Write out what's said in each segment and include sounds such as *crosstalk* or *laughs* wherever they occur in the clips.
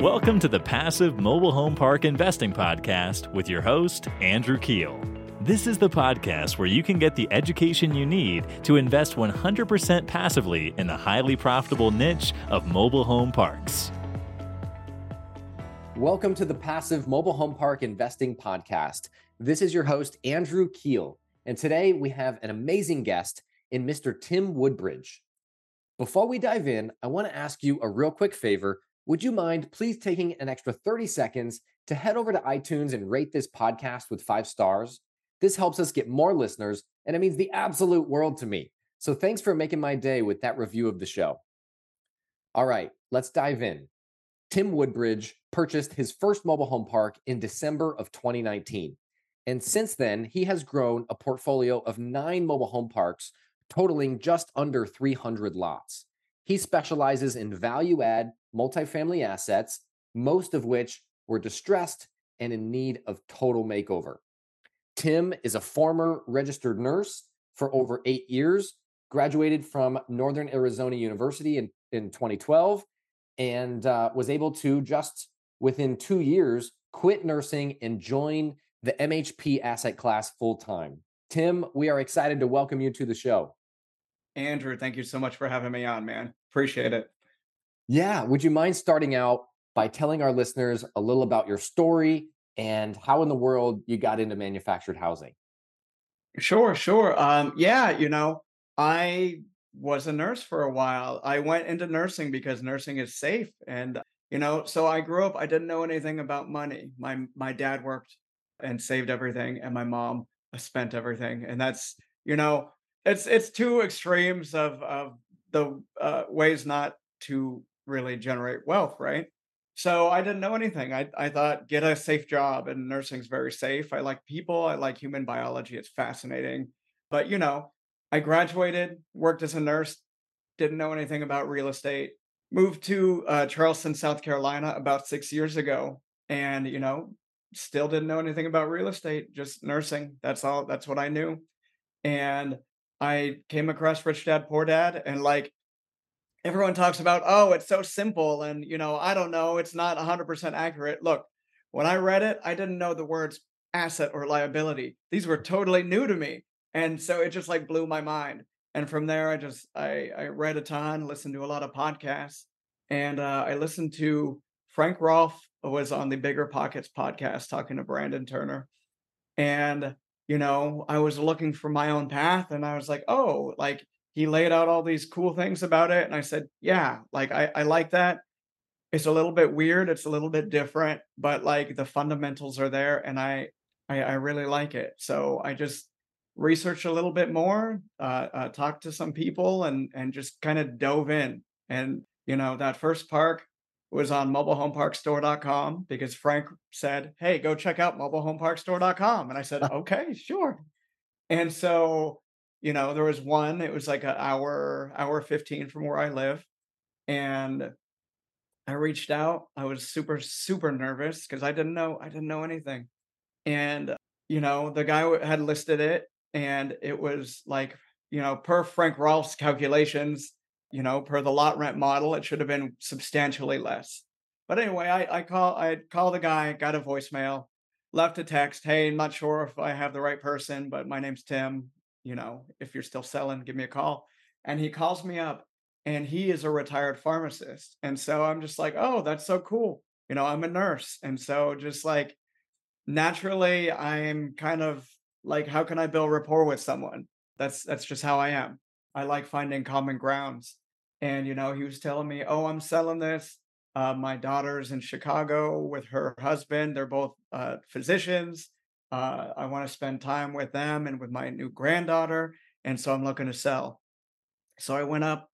Welcome to the Passive Mobile Home Park Investing Podcast with your host, Andrew Keel. This is the podcast where you can get the education you need to invest 100% passively in the highly profitable niche of mobile home parks. Welcome to the Passive Mobile Home Park Investing Podcast. This is your host, Andrew Keel. And today we have an amazing guest in Mr. Tim Woodbridge. Before we dive in, I want to ask you a real quick favor. Would you mind please taking an extra 30 seconds to head over to iTunes and rate this podcast with five stars? This helps us get more listeners, and it means the absolute world to me. So thanks for making my day with that review of the show. All right, let's dive in. Tim Woodbridge purchased his first mobile home park in December of 2019. And since then, he has grown a portfolio of nine mobile home parks totaling just under 300 lots. He specializes in value add multifamily assets, most of which were distressed and in need of total makeover. Tim is a former registered nurse for over eight years, graduated from Northern Arizona University in, in 2012, and uh, was able to just within two years quit nursing and join the MHP asset class full time. Tim, we are excited to welcome you to the show. Andrew, thank you so much for having me on, man. Appreciate it. Yeah. Would you mind starting out by telling our listeners a little about your story and how in the world you got into manufactured housing? Sure, sure. Um, yeah, you know, I was a nurse for a while. I went into nursing because nursing is safe. And, you know, so I grew up, I didn't know anything about money. My my dad worked and saved everything, and my mom spent everything. And that's, you know, it's it's two extremes of of the uh, ways not to really generate wealth, right? So I didn't know anything. I I thought get a safe job, and nursing's very safe. I like people. I like human biology. It's fascinating. But you know, I graduated, worked as a nurse, didn't know anything about real estate. Moved to uh, Charleston, South Carolina, about six years ago, and you know, still didn't know anything about real estate. Just nursing. That's all. That's what I knew. And I came across Rich Dad Poor Dad and like everyone talks about, oh, it's so simple. And, you know, I don't know, it's not 100% accurate. Look, when I read it, I didn't know the words asset or liability. These were totally new to me. And so it just like blew my mind. And from there, I just, I, I read a ton, listened to a lot of podcasts. And uh, I listened to Frank Rolfe was on the BiggerPockets podcast talking to Brandon Turner. And you know, I was looking for my own path and I was like, oh, like he laid out all these cool things about it. And I said, yeah, like I, I like that. It's a little bit weird. It's a little bit different, but like the fundamentals are there and I, I, I really like it. So I just researched a little bit more, uh, uh, talked to some people and, and just kind of dove in. And, you know, that first park, was on mobilehomeparkstore.com because Frank said, Hey, go check out mobilehomeparkstore.com. And I said, *laughs* Okay, sure. And so, you know, there was one, it was like an hour, hour 15 from where I live. And I reached out. I was super, super nervous because I didn't know, I didn't know anything. And, you know, the guy had listed it and it was like, you know, per Frank Rolfe's calculations, you know, per the lot rent model, it should have been substantially less. But anyway, I, I call I call the guy, got a voicemail, left a text. Hey, I'm not sure if I have the right person, but my name's Tim. You know, if you're still selling, give me a call. And he calls me up and he is a retired pharmacist. And so I'm just like, oh, that's so cool. You know, I'm a nurse. And so just like naturally, I'm kind of like, how can I build rapport with someone? That's that's just how I am. I like finding common grounds. And, you know, he was telling me, oh, I'm selling this. Uh, my daughter's in Chicago with her husband. They're both uh, physicians. Uh, I want to spend time with them and with my new granddaughter. And so I'm looking to sell. So I went up,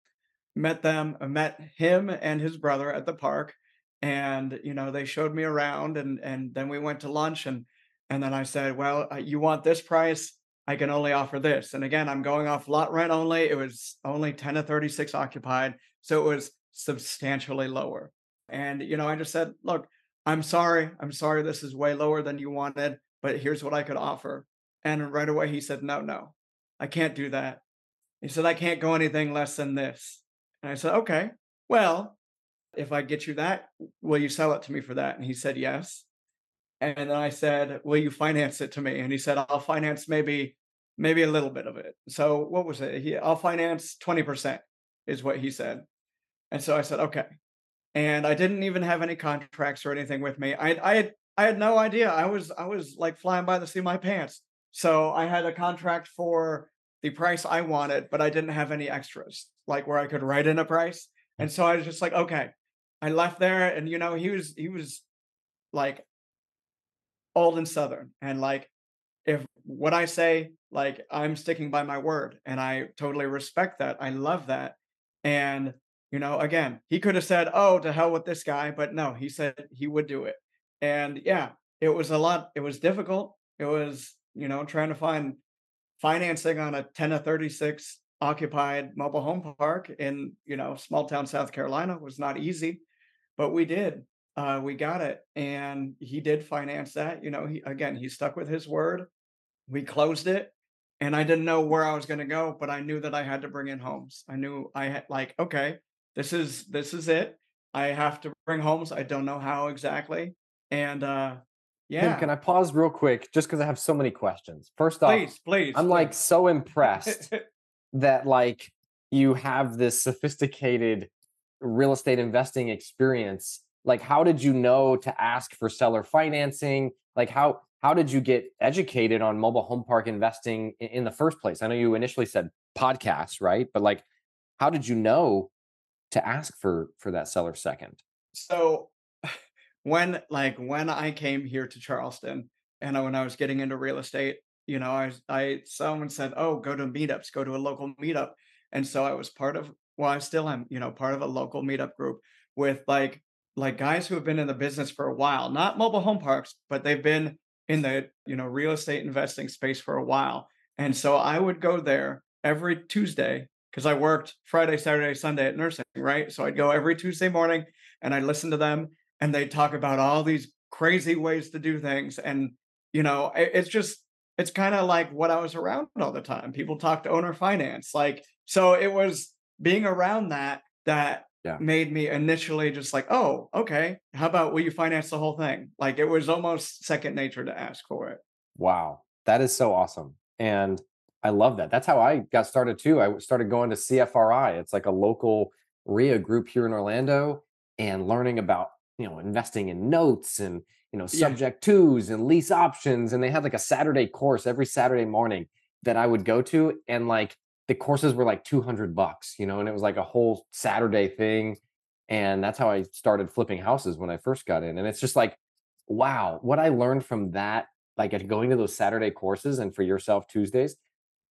met them, uh, met him and his brother at the park. And, you know, they showed me around and, and then we went to lunch and, and then I said, well, uh, you want this price? I can only offer this. And again, I'm going off lot rent only. It was only 10 to 36 occupied. So it was substantially lower. And, you know, I just said, look, I'm sorry. I'm sorry this is way lower than you wanted, but here's what I could offer. And right away he said, no, no, I can't do that. He said, I can't go anything less than this. And I said, okay, well, if I get you that, will you sell it to me for that? And he said, yes. And then I said, will you finance it to me? And he said, I'll finance maybe, maybe a little bit of it. So what was it? He, I'll finance 20% is what he said. And so I said, okay. And I didn't even have any contracts or anything with me. I, I had, I had no idea. I was, I was like flying by the seat of my pants. So I had a contract for the price I wanted, but I didn't have any extras, like where I could write in a price. And so I was just like, okay, I left there and you know, he was he was like old and southern and like if what I say, like I'm sticking by my word and I totally respect that. I love that. And you know, again, he could have said, "Oh, to hell with this guy," but no, he said he would do it. And yeah, it was a lot it was difficult. It was, you know, trying to find financing on a 10 to 36 occupied mobile home park in you know small town south carolina was not easy but we did uh, we got it and he did finance that you know he again he stuck with his word we closed it and i didn't know where i was going to go but i knew that i had to bring in homes i knew i had like okay this is this is it i have to bring homes i don't know how exactly and uh yeah Tim, can i pause real quick just because i have so many questions? First off please please i'm please. like so *laughs* impressed that like you have this sophisticated real estate investing experience. Like how did you know to ask for seller financing? Like how how did you get educated on mobile home park investing in, in the first place? I know you initially said podcasts right? But like how did you know to ask for for that seller second? So when like when i came here to charleston and when i was getting into real estate you know i i someone said oh go to meetups go to a local meetup and so i was part of well i still am you know part of a local meetup group with like like guys who have been in the business for a while not mobile home parks but they've been in the you know real estate investing space for a while and so i would go there every tuesday because i worked friday saturday sunday at nursing right? So i'd go every tuesday morning and i'd listen to them and they'd talk about all these crazy ways to do things and you know it, it's just it's kind of like what I was around all the time. People talk to owner finance. Like, so it was being around that that yeah. made me initially just like, oh, okay. How about will you finance the whole thing? Like it was almost second nature to ask for it. Wow. That is so awesome. And I love that. That's how I got started too. I started going to CFRI. It's like a local RIA group here in Orlando and learning about, you know, investing in notes and you know, subject yeah. twos and lease options. And they had like a Saturday course every Saturday morning that I would go to. And like the courses were like 200 bucks, you know, and it was like a whole Saturday thing. And that's how I started flipping houses when I first got in. And it's just like, wow, what I learned from that, like going to those Saturday courses and for yourself Tuesdays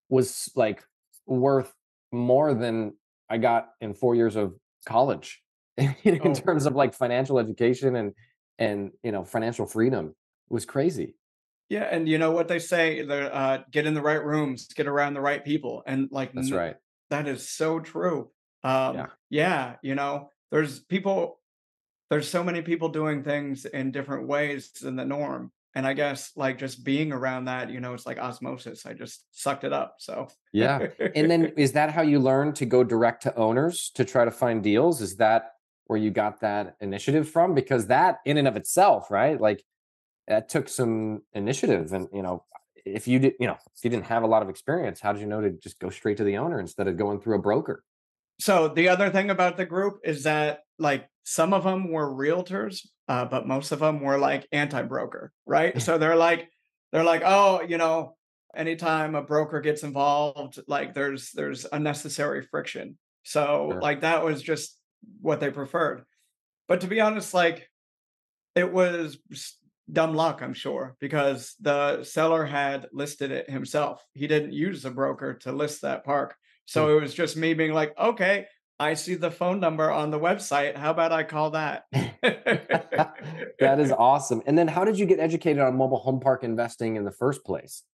was like worth more than I got in four years of college *laughs* in oh. terms of like financial education and and you know financial freedom was crazy. Yeah and you know what they say the uh, get in the right rooms get around the right people and like that's right. that is so true. Um yeah. yeah you know there's people there's so many people doing things in different ways than the norm and i guess like just being around that you know it's like osmosis i just sucked it up so. Yeah and then *laughs* is that how you learn to go direct to owners to try to find deals? Is that where you got that initiative from because that in and of itself right like that took some initiative and you know if you did you know if you didn't have a lot of experience how did you know to just go straight to the owner instead of going through a broker? So the other thing about the group is that like some of them were realtors uh, but most of them were like anti-broker right? So they're like they're like oh you know anytime a broker gets involved like there's there's unnecessary friction. So sure. like that was just what they preferred. But to be honest, like it was dumb luck, I'm sure, because the seller had listed it himself. He didn't use a broker to list that park. So hmm. it was just me being like, okay, I see the phone number on the website. How about I call that? *laughs* that is *laughs* awesome. And then how did you get educated on mobile home park investing in the first place?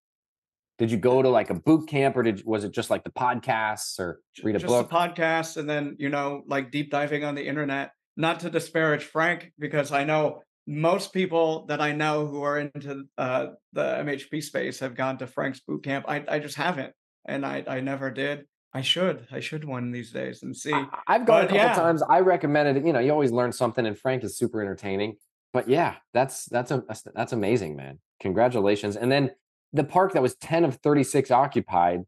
Did you go to like a boot camp or did was it just like the podcasts or read a just book? The podcasts and then, you know, like deep diving on the internet. Not to disparage Frank, because I know most people that I know who are into uh, the MHP space have gone to Frank's boot camp. I, I just haven't. And I, I never did. I should. I should one these days and see. I, I've gone a couple yeah. times. I recommended it. You know, you always learn something, and Frank is super entertaining. But yeah, that's that's a that's amazing, man. Congratulations. And then the park that was 10 of 36 occupied,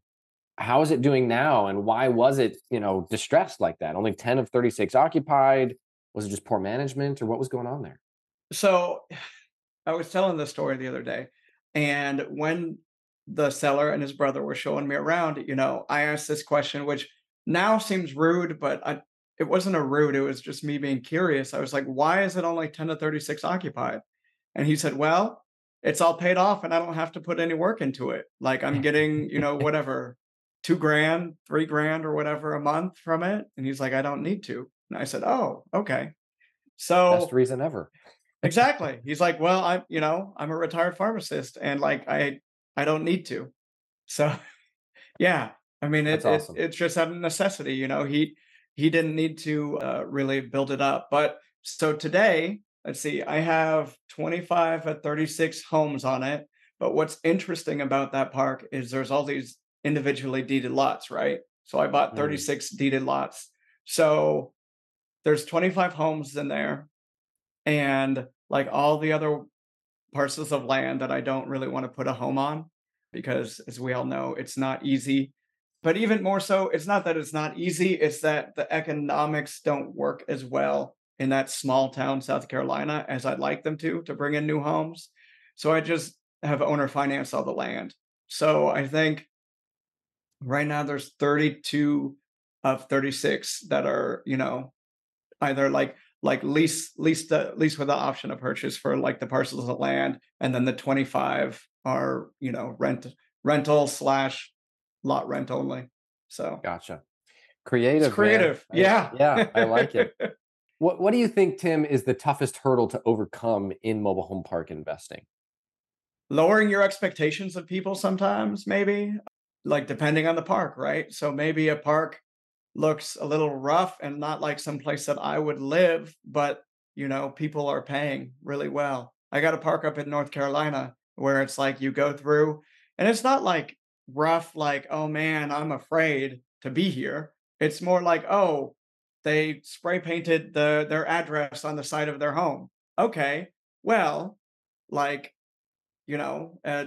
how is it doing now? And why was it, you know, distressed like that? Only 10 of 36 occupied. Was it just poor management or what was going on there? So I was telling this story the other day, and when the seller and his brother were showing me around, you know, I asked this question, which now seems rude, but I, it wasn't a rude. It was just me being curious. I was like, why is it only 10 to 36 occupied? And he said, well, it's all paid off and I don't have to put any work into it. Like I'm getting, you know, *laughs* whatever, two grand, three grand or whatever a month from it. And he's like, I don't need to. And I said, oh, okay. So Best reason ever. exactly he's like well I'm, you know i'm a retired pharmacist and like i i don't need to so *laughs* yeah i mean it, That's it it's just out of necessity you know he he didn't need to uh, really build it up but so today let's see i have 25 at 36 homes on it but what's interesting about that park is there's all these individually deeded lots right? So i bought Mm. 36 deeded lots. So there's 25 homes in there and like all the other parcels of land that I don't really want to put a home on because as we all know it's not easy. But even more so it's not that it's not easy it's that the economics don't work as well in that small town South Carolina as I'd like them to to bring in new homes so I just have owner finance all the land so I think right now there's 32 of 36 that are you know either like like lease lease the lease with the option of purchase for like the parcels of land and then the 25 are you know rent rental slash lot rent only so Gotcha. Creative. it's man. creative I- yeah Yeah, I like it. *laughs* What What do you think, Tim, is the toughest hurdle to overcome in mobile home park investing? lowering your expectations of people sometimes maybe like depending on the park right? So maybe a park looks a little rough and not like some place that i would live but you know people are paying really well. I got a park up in north carolina where it's like you go through and it's not like rough like oh man i'm afraid to be here. It's more like oh they spray painted the their address on the side of their home okay well like you know, uh,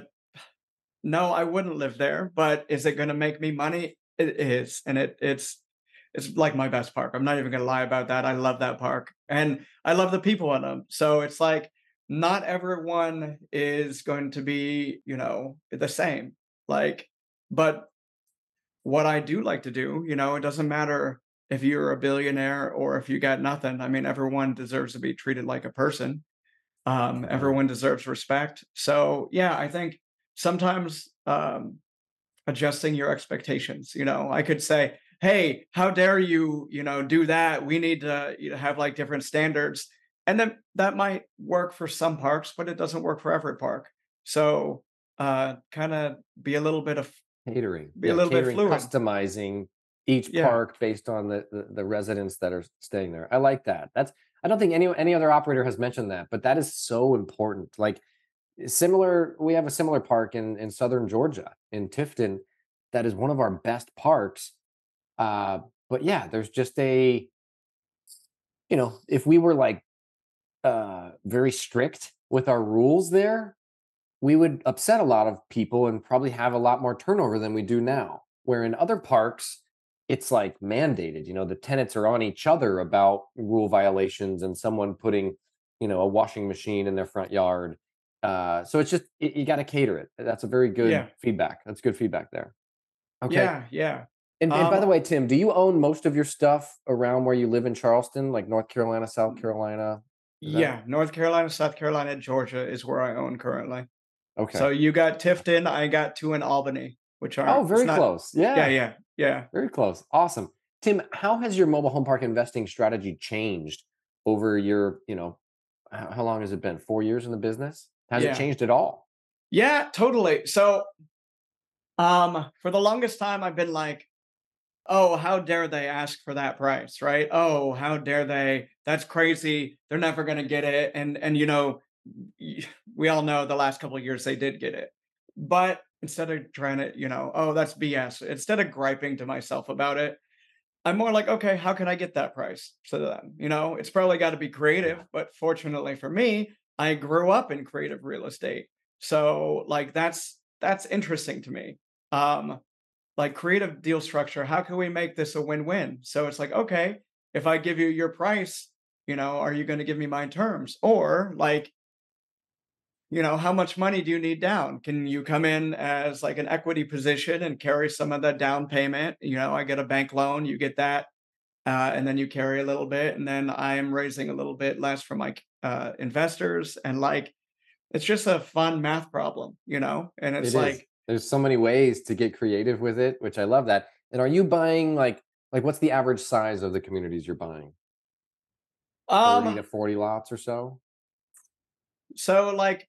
no, I wouldn't live there, but is it going to make me money? It is, and it it's it's like my best park. I'm not even going to lie about that. I love that park, and I love the people in them. So it's like not everyone is going to be, you know, the same. Like, but what I do like to do, you know, it doesn't matter if you're a billionaire or if you got nothing. I mean, everyone deserves to be treated like a person um, everyone deserves respect so yeah i think sometimes um, adjusting your expectations you know i could say hey how dare you you know do that we need to you know, have like different standards and then that might work for some parks but it doesn't work for every park so uh kind of be a little bit of Catering. Be a little bit catering, fluid. Customizing each Yeah. park based on the, the the residents that are staying there. I like that. That's I don't think any any other operator has mentioned that, but that is so important. Like similar, we have a similar park in in southern Georgia in Tifton that is one of our best parks. Uh, but yeah, there's just a you know, if we were like uh very strict with our rules there, we would upset a lot of people and probably have a lot more turnover than we do now. Where in other parks, it's like mandated. You know, the tenants are on each other about rule violations and someone putting, you know, a washing machine in their front yard. Uh, so it's just y- you got to cater it. That's a very good Yeah. feedback. That's good feedback there. Okay. yeah yeah And, and by the Um, way, Tim, do you own most of your stuff around where you live in Charleston, like North Carolina, Mm. South Carolina? That- yeah north carolina south carolina georgia is where i own currently Okay. so you got tifton i got two in albany which are oh, very not- close. yeah yeah yeah Very close. Awesome. Tim, how has your mobile home park investing strategy changed over your, you know, how, long has it been? Four years in the business? Has Yeah. it changed at all? Yeah, totally. So um for the longest time I've been like, oh, how dare they ask for that price, right? Oh, how dare they? That's crazy. They're never going to get it. And and you know, we all know the last couple of years they did get it. But instead of trying to, you know, oh, that's BS, instead of griping to myself about it, I'm more like, okay, how can I get that price to them? You know, it's probably got to be creative, but fortunately for me, I grew up in creative real estate. So like that's that's interesting to me. Um like creative deal structure, how can we make this a win-win? So it's like, okay, if I give you your price, you know, are you going to give me my terms? Or like you know, how much money do you need down? Can you come in as like an equity position and carry some of the down payment? You know, I get a bank loan, you get that, uh, and then you carry a little bit, and then I am raising a little bit less from my uh, investors, and like it's just a fun math problem, you know. And it's It like, There's so many ways to get creative with it, which I love that. And are you buying like like what's the average size of the communities you're buying? 30 um, to 40 lots or so? so like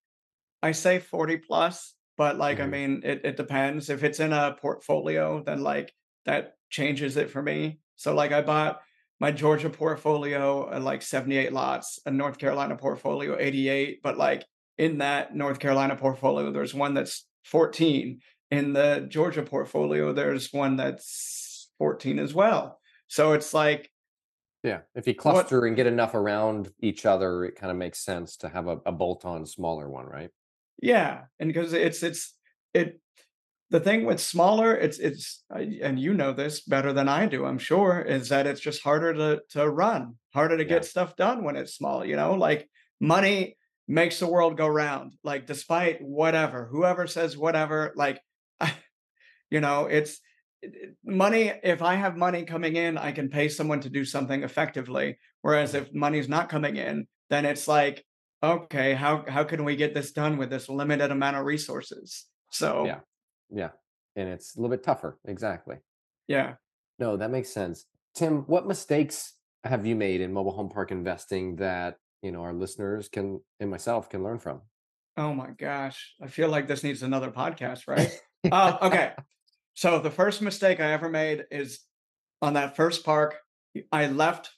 I say 40 plus, but like I Mhm. mean, it it depends. If it's in a portfolio, then like that changes it for me. So like I bought my Georgia portfolio at like 78 lots, a North Carolina portfolio 88, but like in that North Carolina portfolio, there's one that's 14. In the Georgia portfolio, there's one that's 14 as well. So it's like Yeah. If you what cluster and get enough around each other, it kind of makes sense to have a, a bolt-on smaller one, right? Yeah, and because it's it's it the thing with smaller, it's it's uh, and you know this better than I do, I'm sure, is that it's just harder to to run, harder to Yeah. get stuff done when it's small, you know? Like money makes the world go round. Like despite whatever, whoever says whatever, like *laughs* you know, it's it- it- money if I have money coming in, I can pay someone to do something effectively. Whereas if money's not coming in, then it's like, okay, how how can we get this done with this limited amount of resources? So Yeah. Yeah. And it's a little bit tougher. Exactly. yeah. No, that makes sense. Tim, what mistakes have you made in mobile home park investing that, you know, our listeners can and myself can learn from? Oh my gosh. I feel like this needs another podcast, right? *laughs* Uh, okay. So the first mistake I ever made is on that first park. I left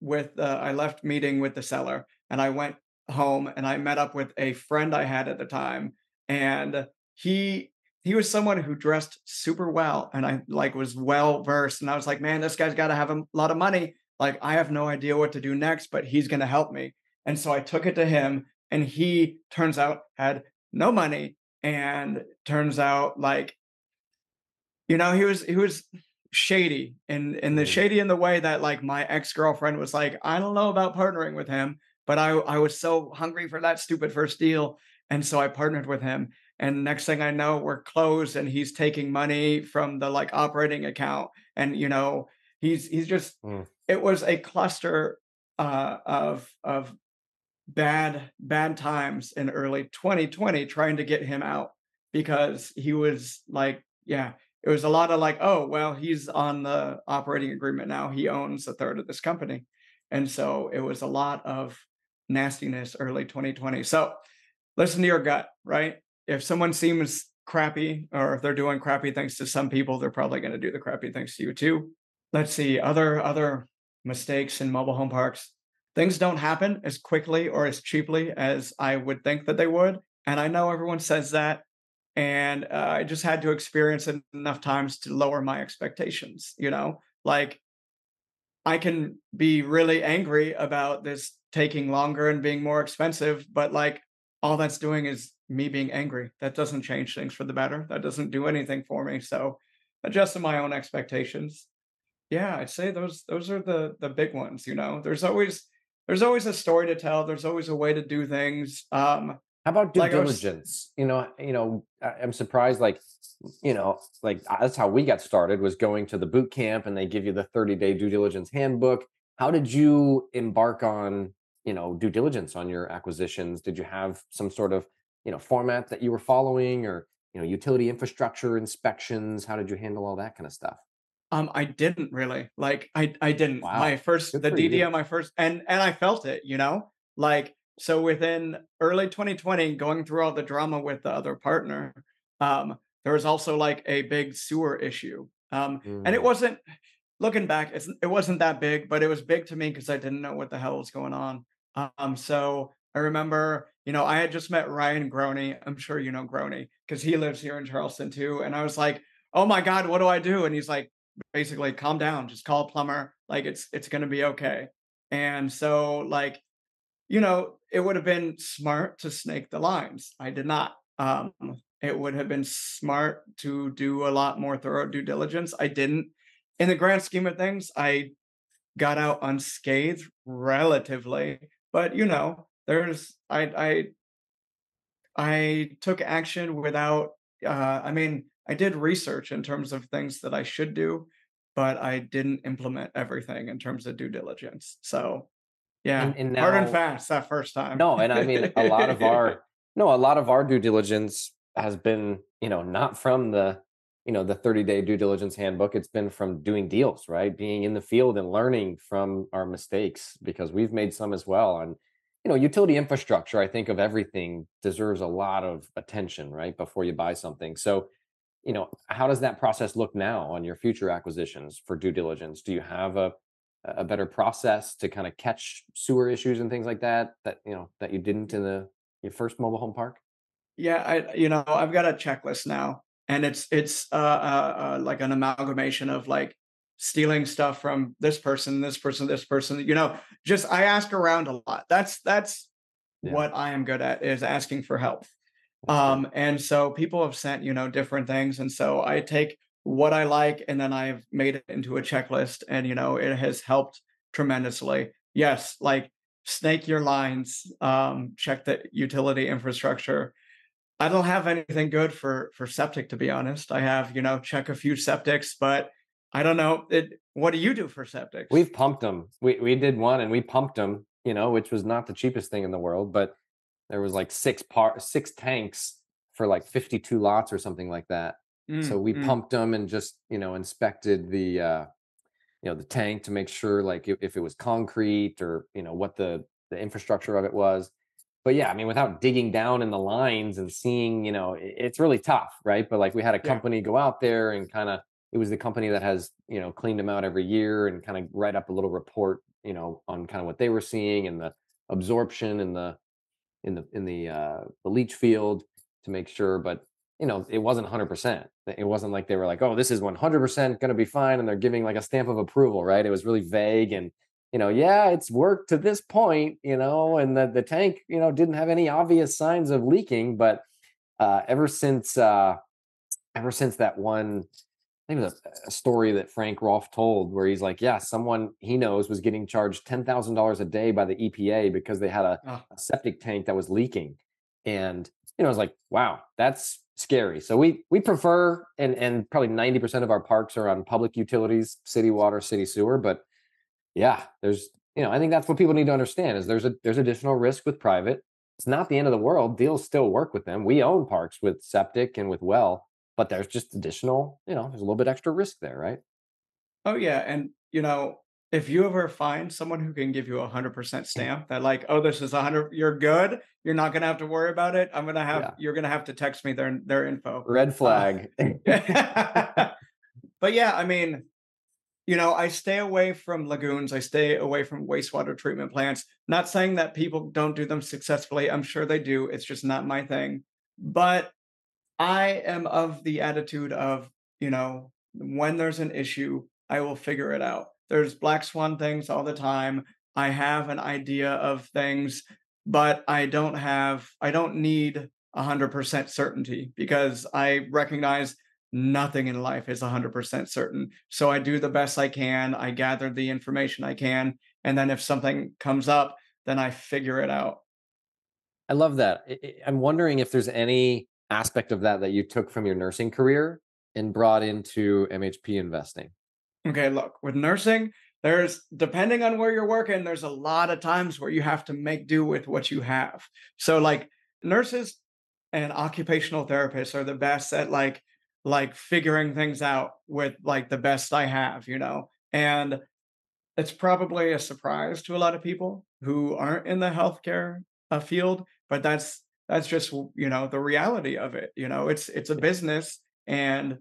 with uh, I left meeting with the seller, and I went home and I met up with a friend I had at the time, and he he was someone who dressed super well, and I like was well versed, and I was like, man, this guy's got to have a lot of money. Like I have no idea what to do next, but he's going to help me. And so I took it to him, and he turns out had no money, and turns out like you know, he was he was shady and and the shady in the way that like my ex-girlfriend was like, I don't know about partnering with him, but I I was so hungry for that stupid first deal. And so I partnered with him. And next thing I know, we're closed and he's taking money from the like operating account. And you know, he's he's just mm, it was a cluster uh of of bad bad times in early 2020 trying to get him out because he was like yeah it was a lot of like oh well he's on the operating agreement now he owns a third of this company and so it was a lot of nastiness early 2020 so listen to your gut right if someone seems crappy or if they're doing crappy things to some people they're probably going to do the crappy things to you too let's see other other mistakes in mobile home parks things don't happen as quickly or as cheaply as I would think that they would. And I know everyone says that. And uh, I just had to experience it enough times to lower my expectations. You know, like I can be really angry about this taking longer and being more expensive, but like all that's doing is me being angry. That doesn't change things for the better. That doesn't do anything for me. So adjusting my own expectations. Yeah, I'd say those those are the the big ones, you know. There's always there's always a story to tell. There's always a way to do things. Um, How about due like I was diligence? You know, you know, I'm surprised. Like, you know, like that's how we got started was going to the boot camp, and they give you the 30 day due diligence handbook. How did you embark on, you know, due diligence on your acquisitions? Did you have some sort of, you know, format that you were following, or you know, utility infrastructure inspections? How did you handle all that kind of stuff? um I didn't really. Like I I didn't. My first good the for you. My first and and I felt it, you know? Like so within early 2020, going through all the drama with the other partner, um, there was also like a big sewer issue. Um, and it Mm, wasn't looking back, it's it wasn't that big, but it was big to me because I didn't know what the hell was going on. Um, so I remember, you know, I had just met Ryan Groney. I'm sure you know Groney. because he lives here in Charleston too. And I was like, oh my God, what do I do? And he's like, basically, calm down, just call a plumber. Like it's it's gonna be okay. And so, like, you know, it would have been smart to snake the lines. I did not. Um, it would have been smart to do a lot more thorough due diligence. I didn't. In the grand scheme of things, I got out unscathed relatively, but you know, there's I I I took action without uh I mean, I did research in terms of things that I should do, but I didn't implement everything in terms of due diligence. So yeah, And, and hard and fast that first time. no, and I mean, a lot of *laughs* our no, a lot of our due diligence has been, you know, not from the, you know, the 30 day due diligence handbook. It's been from doing deals, right? Being in the field and learning from our mistakes because we've made some as well. And, you know, utility infrastructure, I think of everything deserves a lot of attention, right? Before you buy something. So, you know, how does that process look now on your future acquisitions for due diligence? Do you have a a better process to kind of catch sewer issues and things like that that you know that you didn't in the your first mobile home park? Yeah, I you know, I've got a checklist now, and it's it's uh, uh, uh like an amalgamation of like stealing stuff from this person, this person, this person. You know, just I ask around a lot. That's that's Yeah. what I am good at is asking for help. Um, and so people have sent you know different things, and so I take what I like, and then I've made it into a checklist, and you know it has helped tremendously. Yes, like snake your lines, um, check the utility infrastructure I don't have anything good for for septic to be honest. I have, you know, check a few septics, but I don't know. It, what do you do for septics? We've pumped them. We we did one and we pumped them, you know, which was not the cheapest thing in the world, but there was like six part six tanks for like 52 lots or something like that. So Mm, we mm, pumped them and just, you know, inspected the uh you know the tank to make sure like if, if it was concrete or you know what the the infrastructure of it was but yeah i mean without digging down in the lines and seeing you know it's really tough right? But like we had a yeah. company go out there and kind of it was the company that has you know cleaned them out every year and kind of write up a little report you know on kind of what they were seeing and the absorption and the in the in the uh the leach field to make sure but you know it wasn't 100% it wasn't like they were like oh this is 100% going to be fine and they're giving like a stamp of approval right? It was really vague and you know yeah it's worked to this point you know and the, the tank you know didn't have any obvious signs of leaking but uh ever since uh ever since that one I think it was a, a story that Frank Rolfe told where he's like, yeah, someone he knows was getting charged ten thousand dollars a day by the EPA because they had a, Oh, a septic tank that was leaking, and you know, I was like, wow, that's scary. So we we prefer, and and probably ninety percent of our parks are on public utilities, city water, city sewer. But yeah, there's you know, I think that's what people need to understand is there's a there's additional risk with private. It's not the end of the world. Deals still work with them. We own parks with septic and with well, but there's just additional, you know, there's a little bit extra risk there, right? oh yeah, and you know, if you ever find someone who can give you a hundred percent stamp that like, oh, this is a hundred, you're good. You're not gonna have to worry about it. I'm gonna have, Yeah. you're gonna have to text me their their info. Red Uh, flag. *laughs* but yeah, I mean, you know, I stay away from lagoons. I stay away from wastewater treatment plants. Not saying that people don't do them successfully. I'm sure they do. It's just not my thing. But I am of the attitude of, you know, when there's an issue, I will figure it out. There's black swan things all the time. I have an idea of things, but I don't have, I don't need 100% certainty because I recognize nothing in life is 100% certain. So I do the best I can. I gather the information I can. And then if something comes up, then I figure it out. I love that. I'm wondering if there's any aspect of that that you took from your nursing career and brought into MHP investing. Okay, look, with nursing, there's depending on where you're working, there's a lot of times where you have to make do with what you have. So like nurses and occupational therapists are the best at like like figuring things out with like the best I have, you know. And it's probably a surprise to a lot of people who aren't in the healthcare uh, field, but that's that's just you know the reality of it. You know, it's it's a business, and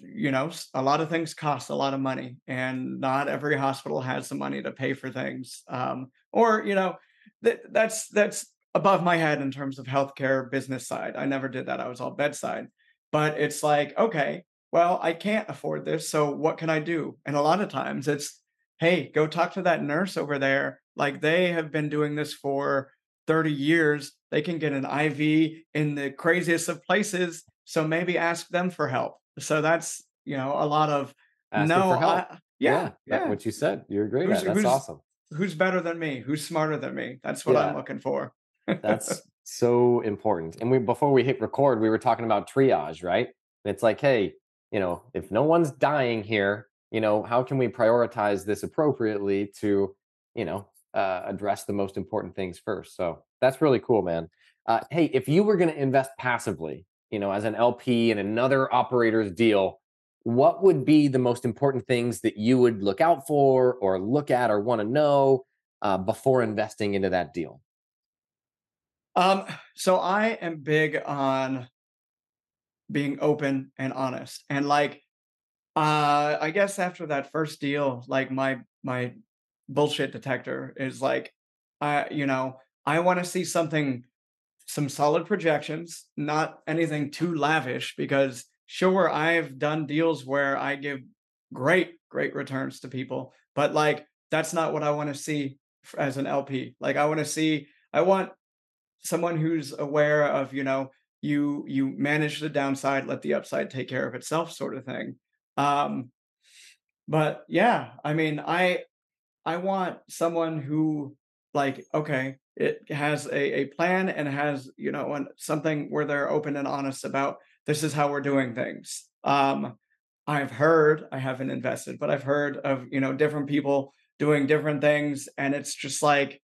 you know a lot of things cost a lot of money, and not every hospital has the money to pay for things. Um, or you know, that that's that's above my head in terms of healthcare business side. I never did that. I was all bedside. But it's like, okay, well, I can't afford this. So what can I do? And a lot of times it's, hey, go talk to that nurse over there. Like they have been doing this for 30 years. They can get an IV in the craziest of places. So maybe ask them for help. So that's, you know, a lot of Asking no, for help. I- yeah, that- yeah. what you said. You're great Who's- at. That's who's- awesome. Who's better than me? Who's smarter than me? That's what I'm looking for. That's *laughs* so important. And we before we hit record, we were talking about triage, right? And it's like, hey, you know, if no one's dying here, you know, how can we prioritize this appropriately to, you know, uh, address the most important things first? So that's really cool, man. Uh, hey, if you were going to invest passively, you know, as an LP in another operator's deal, what would be the most important things that you would look out for or look at or want to know uh, before investing into that deal? Um, so I am big on being open and honest. And like uh I guess after that first deal, like my my bullshit detector is like I you know, I want to see something some solid projections, not anything too lavish because sure I've done deals where I give great great returns to people, but like that's not what I want to see as an LP. Like I want to see I want someone who's aware of you know you you manage the downside let the upside take care of itself sort of thing. Um but yeah i mean i i want someone who like okay it has a, a plan and has you know something where they're open and honest about this is how we're doing things. Um i've heard i haven't invested but i've heard of you know different people doing different things and it's just like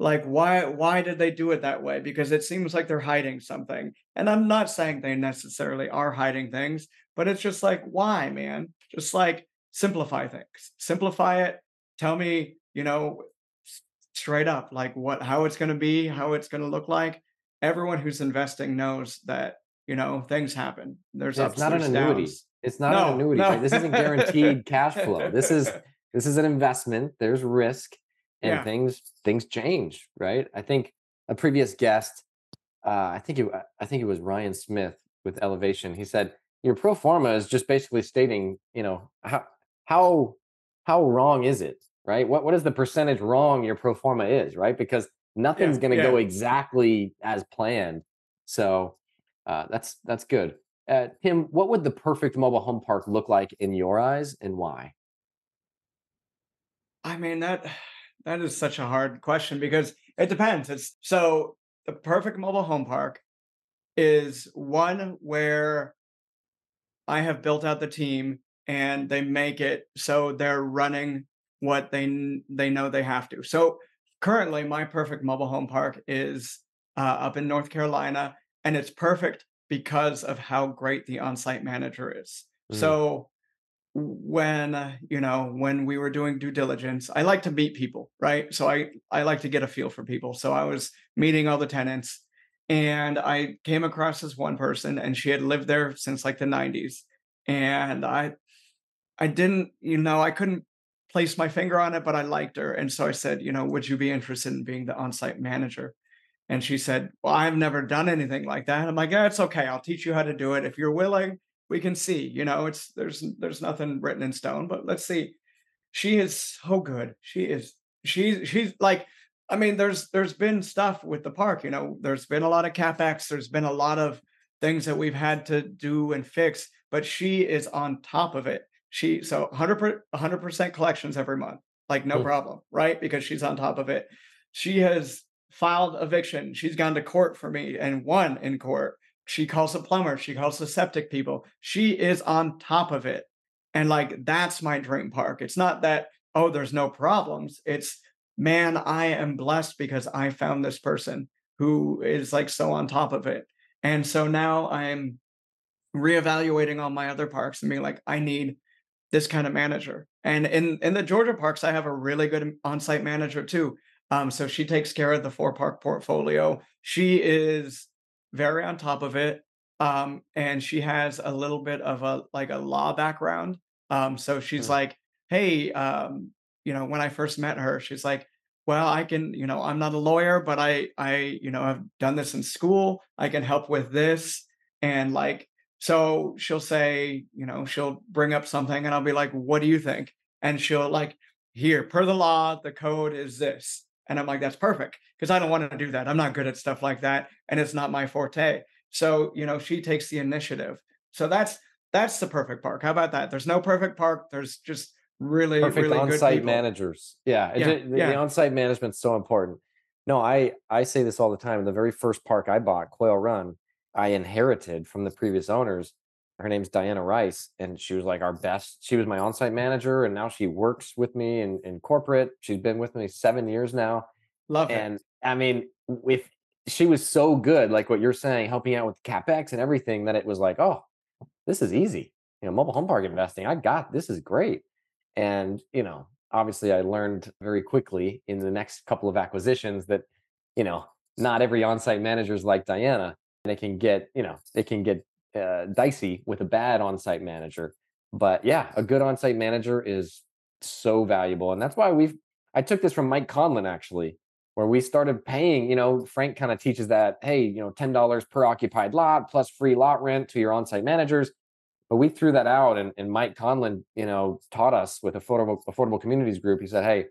like why why did they do it that way because it seems like they're hiding something and i'm not saying they necessarily are hiding things but it's just like why man just like simplify things simplify it tell me you know straight up like what how it's going to be how it's going to look like everyone who's investing knows that you know things happen there's Yeah, it's not an annuity. downs. It's not No, an annuity. no. right? This isn't guaranteed *laughs* cash flow. This is this is an investment. There's risk, and Yeah. things things change, right? I think a previous guest, uh, I think it, I think it was Ryan Smith with Elevation. He said your pro forma is just basically stating, you know, how how how wrong is it, right? What what is the percentage wrong your pro forma is, right? Because nothing's going to go exactly as planned. So uh, that's that's good. Uh, Tim, what would the perfect mobile home park look like in your eyes, and why? I mean that that is such a hard question because it depends. It's so the perfect mobile home park is one where I have built out the team and they make it so they're running what they they know they have to. So currently my perfect mobile home park is uh, up in North Carolina and it's perfect because of how great the on-site manager is. Mm. So when uh, you know when we were doing due diligence i like to meet people right? So i i like to get a feel for people. So i was meeting all the tenants and i came across this one person and she had lived there since like the 90s and i i didn't you know i couldn't place my finger on it but i liked her and so i said you know would you be interested in being the on-site manager? And she said well i've never done anything like that. I'm like yeah it's okay. I'll teach you how to do it. If you're willing we can see you know it's there's there's nothing written in stone but let's see. She is so good. She is she's she's like i mean there's there's been stuff with the park you know there's been a lot of capex there's been a lot of things that we've had to do and fix but she is on top of it. She so 100 100% collections every month like no problem right? Because she's on top of it. She has filed eviction. She's gone to court for me and won in court she calls the plumber she calls the septic people she is on top of it. And like that's my dream park. It's not that oh there's no problems. It's man i am blessed because i found this person who is like so on top of it. And so now i'm reevaluating all my other parks and being like i need this kind of manager. And in in the georgia parks i have a really good on-site manager too. Um so she takes care of the four park portfolio. She is very on top of it um and she has a little bit of a like a law background um so she's Hmm. like hey um you know when i first met her she's like well, I can, you know, I'm not a lawyer, but I, I, you know, have done this in school. I can help with this. And like, so she'll say, you know, she'll bring up something and I'll be like, what do you think? And she'll like, here, per the law, the code is this. And I'm like, that's perfect. Cause I don't want to do that. I'm not good at stuff like that. And it's not my forte. So, you know, she takes the initiative. So that's, that's the perfect park. How about that? There's no perfect park. There's just really perfect really on-site managers. Yeah, yeah, the, yeah. the on-site management's so important. No, I I say this all the time. The very first park I bought, Quail Run, I inherited from the previous owners. Her name's Diana Rice, and she was like our best. She was my on-site manager, and now she works with me in, in corporate. She's been with me seven years now. Love it. and it. I mean, if she was so good, like what you're saying, helping out with capex and everything, that it was like, oh, this is easy. You know, mobile home park investing, I got this is great. And, you know, obviously I learned very quickly in the next couple of acquisitions that, you know, not every on-site manager is like Diana. They can get, you know, they can get uh, dicey with a bad on-site manager. But yeah, a good on-site manager is so valuable. And that's why we've, I took this from Mike Conlin actually, where we started paying, you know, Frank kind of teaches that, hey, you know, $10 per occupied lot plus free lot rent to your on-site managers but we threw that out, and, and Mike Conlin, you know, taught us with affordable affordable communities group. He said, "Hey,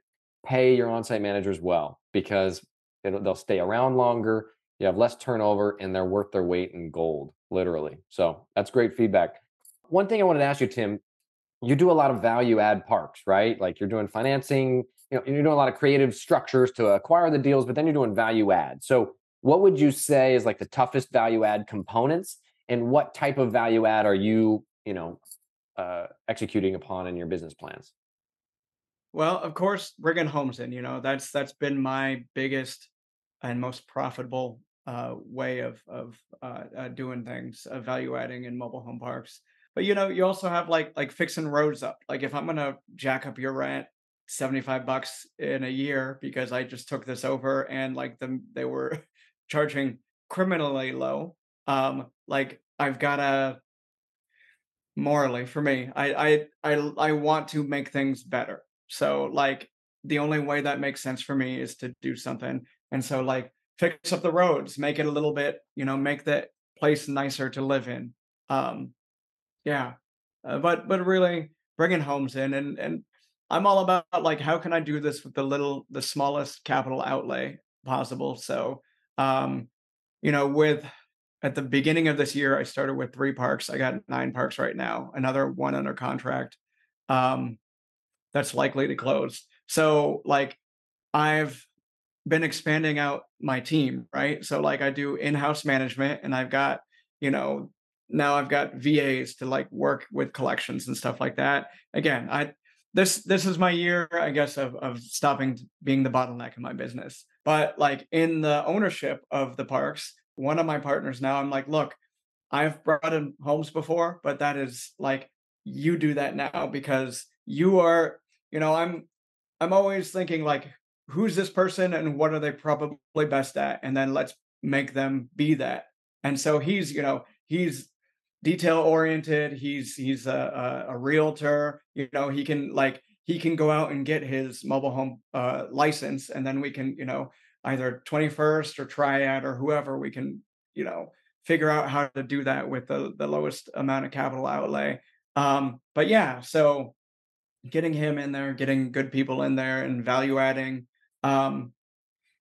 pay your on-site managers well because they'll stay around longer. You have less turnover, and they're worth their weight in gold, literally." So that's great feedback. One thing I wanted to ask you, Tim, you do a lot of value add parks, right? Like you're doing financing, you know, you're doing a lot of creative structures to acquire the deals, but then you're doing value add. So what would you say is like the toughest value add components? And what type of value add are you you know uh, executing upon in your business plans? Well, of course, bringing homes in. You know, that's that's been my biggest and most profitable uh, way of of uh, uh, doing things, uh, value adding in mobile home parks. But you know, you also have like like fixing roads up. Like if I'm gonna jack up your rent seventy five bucks in a year because I just took this over and like them they were *laughs* charging criminally low. Um, like I've got to morally for me. I I I I want to make things better. So like the only way that makes sense for me is to do something. And so like fix up the roads, make it a little bit, you know, make the place nicer to live in. Um yeah. Uh, but but really bringing homes in and and I'm all about like how can I do this with the little the smallest capital outlay possible. So um you know with at the beginning of this year, I started with three parks. I got nine parks right now, another one under contract um, that's likely to close. So, like, I've been expanding out my team, right? So, like, I do in house management and I've got, you know, now I've got VAs to like work with collections and stuff like that. Again, I, this this is my year, I guess, of of stopping being the bottleneck in my business. But like in the ownership of the parks, one of my partners now, I'm like, look, I've brought in homes before, but that is like you do that now because you are, you know, I'm I'm always thinking like who's this person and what are they probably best at and then let's make them be that. And so he's, you know, he's detail oriented, he's he's a, a, a realtor, you know, he can like he can go out and get his mobile home uh, license and then we can, you know, either 21st or Triad or whoever, we can, you know, figure out how to do that with the, the lowest amount of capital outlay. Um, but yeah, so getting him in there, getting good people in there and value adding. Um,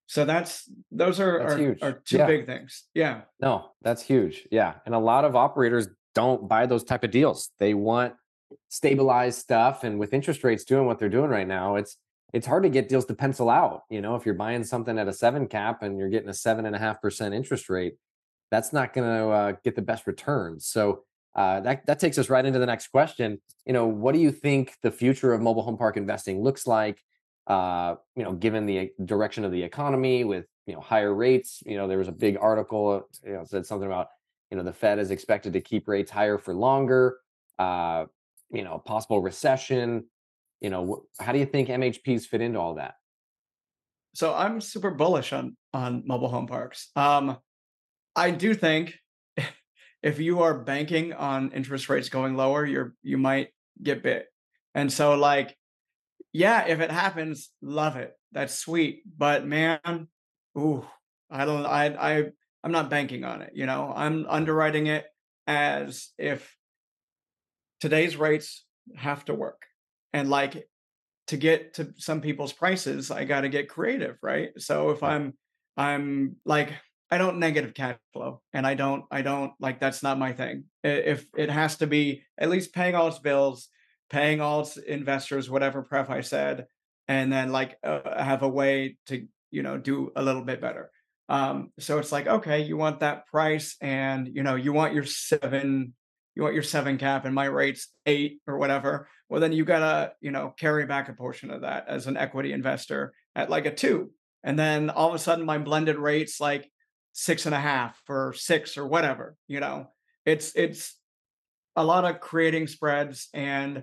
so that's those are that's are, are, two yeah. big things. Yeah. No, that's huge. Yeah. And a lot of operators don't buy those type of deals. They want stabilized stuff. And with interest rates doing what they're doing right now, it's it's hard to get deals to pencil out. You know, if you're buying something at a seven cap and you're getting a seven and a half percent interest rate, that's not going to uh, get the best returns. So uh, that that takes us right into the next question. You know, what do you think the future of mobile home park investing looks like? Uh, you know, given the direction of the economy with you know higher rates. You know, there was a big article you know said something about you know the Fed is expected to keep rates higher for longer. Uh, you know, possible recession you know how do you think mhps fit into all that so i'm super bullish on on mobile home parks um i do think *laughs* if you are banking on interest rates going lower you're you might get bit and so like yeah, if it happens, love it. That's sweet. But man, ooh, I don't I I I'm not banking on it, you know. I'm underwriting it as if today's rates have to work. And like to get to some people's prices, I got to get creative, right? So if I'm I'm like I don't negative cash flow and I don't I don't like that's not my thing. If it has to be at least paying all its bills, paying all investors whatever pref I said and then like uh, have a way to, you know, do a little bit better. Um so it's like okay, you want that price and you know, you want your 7 you want your 7 cap and my rate's 8 or whatever. Well then you got to, you know, carry back a portion of that as an equity investor at like a 2 and then all of a sudden my blended rate's like six and a half or six or whatever you know it's it's a lot of creating spreads and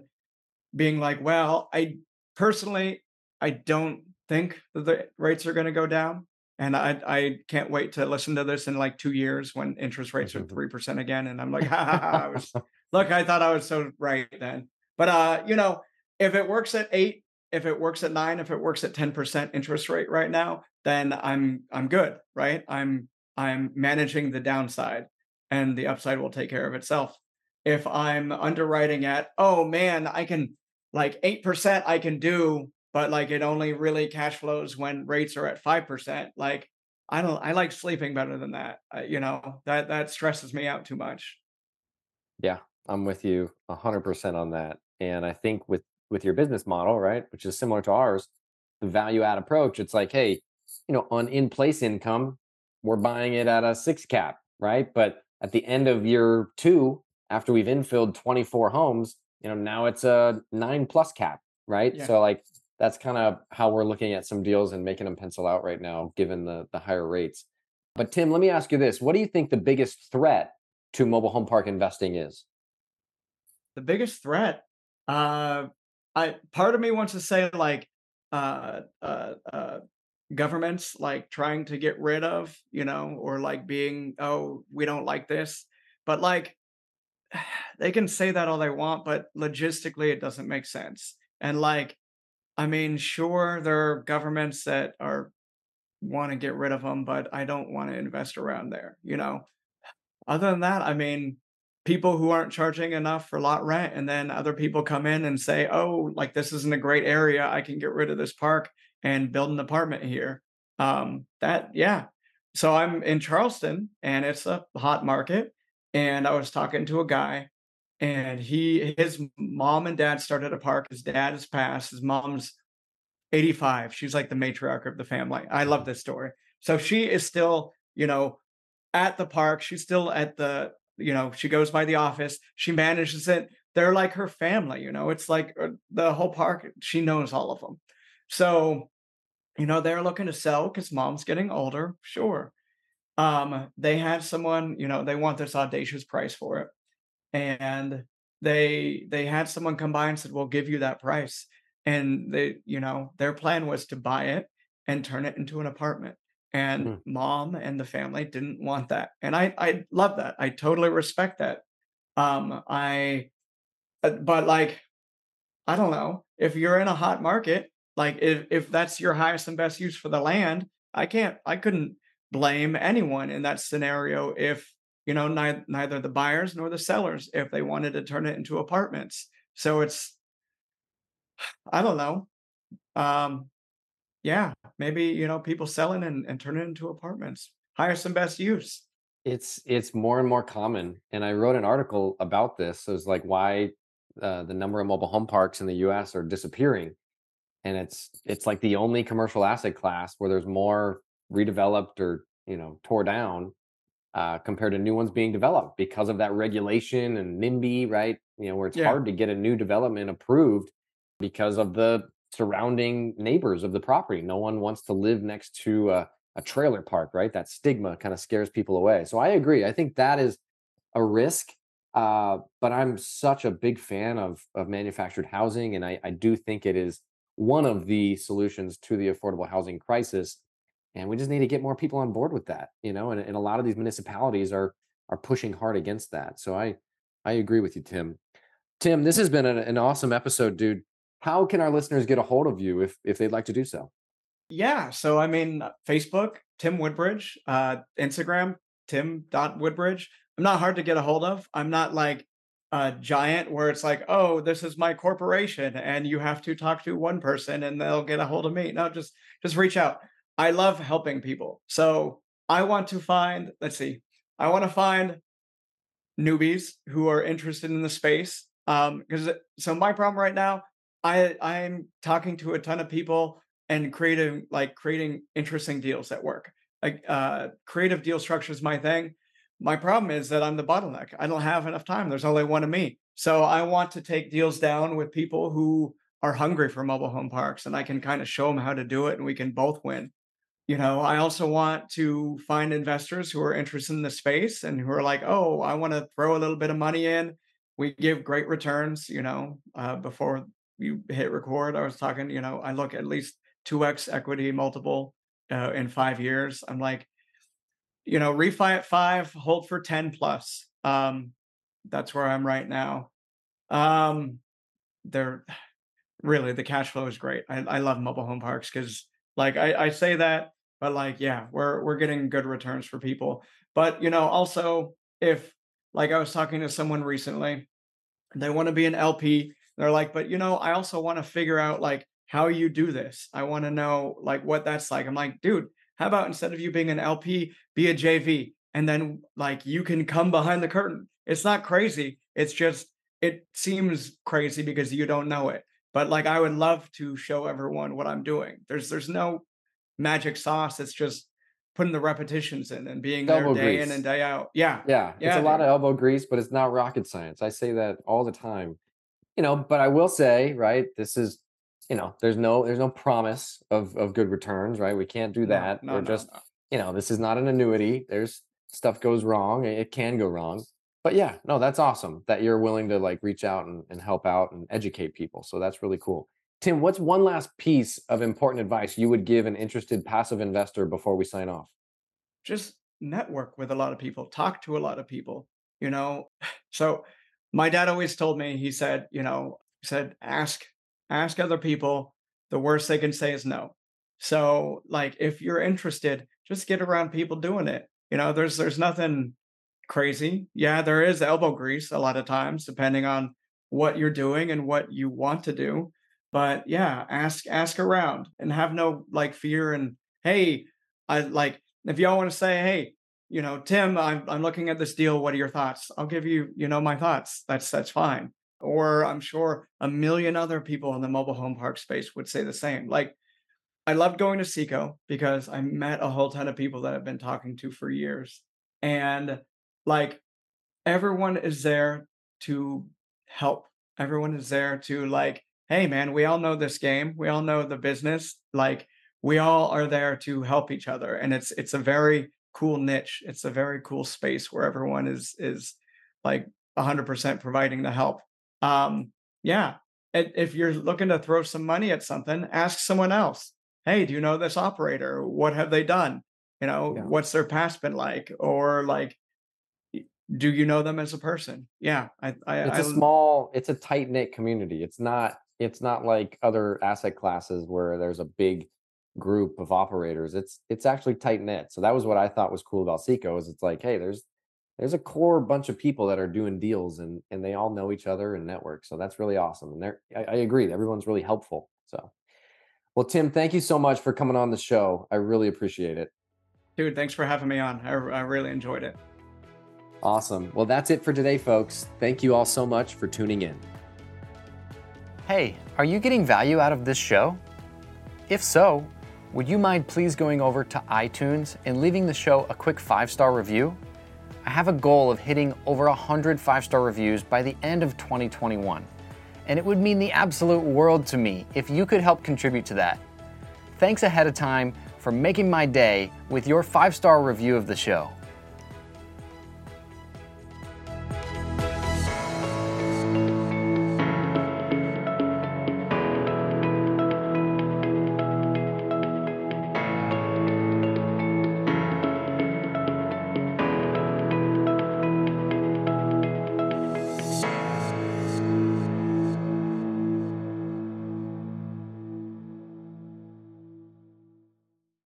being like well i personally i don't think that the rates are going to go down and i i can't wait to listen to this in like two years when interest rates are 3% again and i'm like *laughs* ha, ha, ha, I was, look i thought i was so right then. But uh you know if it works at eight if it works at nine if it works at 10% interest rate right now then i'm i'm good right? I'm I'm managing the downside and the upside will take care of itself. If I'm underwriting at, oh man, I can like 8% I can do, but like it only really cash flows when rates are at 5%. Like I don't, I like sleeping better than that. Uh, you know, that, that stresses me out too much. Yeah, I'm with you 100% on that. And I think with, with your business model, right, which is similar to ours, the value add approach, it's like, hey, you know, on in place income, we're buying it at a six cap, right? But at the end of year two, after we've infilled 24 homes, you know, now it's a nine plus cap, right? Yeah. So like that's kind of how we're looking at some deals and making them pencil out right now, given the the higher rates. But Tim, let me ask you this: What do you think the biggest threat to mobile home park investing is? The biggest threat, uh, I part of me wants to say like uh, uh, uh, governments like trying to get rid of, you know, or like being, oh, we don't like this. But like *sighs* they can say that all they want, but logistically it doesn't make sense. And like, I mean, sure, there are governments that are want to get rid of them, but I don't want to invest around there, you know. Other than that, I mean, people who aren't charging enough for lot rent and then other people come in and say, "Oh, like this isn't a great area. I can get rid of this park." and build an apartment here. Um, that yeah. So I'm in Charleston and it's a hot market. And I was talking to a guy and he his mom and dad started a park. His dad has passed. His mom's 85. She's like the matriarch of the family. I love this story. So she is still, you know, at the park. She's still at the, you know, she goes by the office. She manages it. They're like her family, you know. It's like uh, the whole park. She knows all of them. So you know, they're looking to sell because mom's getting older. Sure. Um, they have someone, you know, they want this audacious price for it. And they they had someone come by and said, We'll give you that price. And they, you know, their plan was to buy it and turn it into an apartment. And mm. mom and the family didn't want that. And I I love that. I totally respect that. Um, I uh, but like, I don't know, if you're in a hot market like if if that's your highest and best use for the land, I can't I couldn't blame anyone in that scenario if you know neither, neither the buyers nor the sellers if they wanted to turn it into apartments. So it's I don't know. Um yeah, maybe you know people selling and, and turn it into apartments. hire some best use. It's it's more and more common. And I wrote an article about this. It was like why uh, the number of mobile home parks in the US are disappearing and it's it's like the only commercial asset class where there's more redeveloped or you know tore down uh, compared to new ones being developed because of that regulation and NIMBY, right? You know, where it's yeah. hard to get a new development approved because of the surrounding neighbors of the property. No one wants to live next to a, a trailer park, right? That stigma kind of scares people away. So I agree. I think that is a risk. Uh, but I'm such a big fan of of manufactured housing, and I, I do think it is one of the solutions to the affordable housing crisis and we just need to get more people on board with that you know and, and a lot of these municipalities are are pushing hard against that so i i agree with you tim tim this has been an, an awesome episode dude how can our listeners get a hold of you if if they'd like to do so? Yeah. So I mean, Facebook, Tim Woodbridge, uh, Instagram, tim.woodbridge. I'm not hard to get a hold of. I'm not like a giant where it's like, oh, this is my corporation and you have to talk to one person and they'll get a hold of me. No, just just reach out. I love helping people. So I want to find, let's see, I want to find newbies who are interested in the space. Um, because so my problem right now, I I'm talking to a ton of people and creating like creating interesting deals that work. Like uh creative deal structure is my thing. My problem is that I'm the bottleneck. I don't have enough time. There's only one of me. So I want to take deals down with people who are hungry for mobile home parks and I can kind of show them how to do it and we can both win. You know, I also want to find investors who are interested in the space and who are like, oh, I want to throw a little bit of money in. We give great returns, you know, uh, before you hit record. I was talking, you know, I look at least 2x equity multiple uh, in five years. I'm like, you know, refi at five, hold for 10 plus. Um, that's where I'm right now. Um, they're *sighs* really the cash flow is great. I, I love mobile home parks because like I, I say that, but like, yeah, we're we're getting good returns for people. But you know, also if like I was talking to someone recently, they want to be an LP. They're like, but you know, I also want to figure out like how you do this. I want to know like what that's like. I'm like, dude, how about instead of you being an LP, be a JV, and then like you can come behind the curtain. It's not crazy. It's just it seems crazy because you don't know it. But like I would love to show everyone what I'm doing. There's there's no magic sauce. It's just putting the repetitions in and being elbow there day grease. in and day out. Yeah. Yeah. yeah it's a lot of elbow grease, but it's not rocket science. I say that all the time. You know, but I will say, right, this is you know, there's no there's no promise of of good returns, right? We can't do that. No, no, We're no, just, you know, this is not an annuity. There's stuff goes wrong. It can go wrong. But yeah, no, that's awesome that you're willing to like reach out and, and help out and educate people. So that's really cool. Tim, what's one last piece of important advice you would give an interested passive investor before we sign off? Just network with a lot of people, talk to a lot of people, you know. *sighs* So my dad always told me, he said, you know, said, ask ask other people. The worst they can say is no. So, like, if you're interested, just get around people doing it. You know, there's there's nothing crazy. Yeah, there is elbow grease a lot of times, depending on what you're doing and what you want to do. But yeah, ask ask around and have no like fear and hey, I like if y'all want to say, hey, you know, Tim, I'm I'm looking at this deal. What are your thoughts? I'll give you, you know, my thoughts. That's that's fine or I'm sure a million other people in the mobile home park space would say the same. Like, I loved going to Seco because I met a whole ton of people that I've been talking to for years. And like, everyone is there to help. Everyone is there to, like, hey, man, we all know this game. We all know the business. Like, we all are there to help each other. And it's, it's a very cool niche. It's a very cool space where everyone is, is like 100% providing the help um, yeah, if you're looking to throw some money at something, ask someone else. Hey, do you know this operator? What have they done? You know, yeah. what's their past been like? Or like, do you know them as a person? Yeah, I, I it's I, a small, it's a tight knit community. It's not, it's not like other asset classes where there's a big group of operators. It's it's actually tight knit. So that was what I thought was cool about Seco is it's like, hey, there's there's a core bunch of people that are doing deals and and they all know each other and network. So that's really awesome. And they're I, I agree, everyone's really helpful. So well, Tim, thank you so much for coming on the show. I really appreciate it. Dude, thanks for having me on. I, I really enjoyed it. Awesome. Well, that's it for today, folks. Thank you all so much for tuning in. Hey, are you getting value out of this show? If so, would you mind please going over to iTunes and leaving the show a quick five star review? I have a goal of hitting over 100 five star reviews by the end of 2021. And it would mean the absolute world to me if you could help contribute to that. Thanks ahead of time for making my day with your five star review of the show.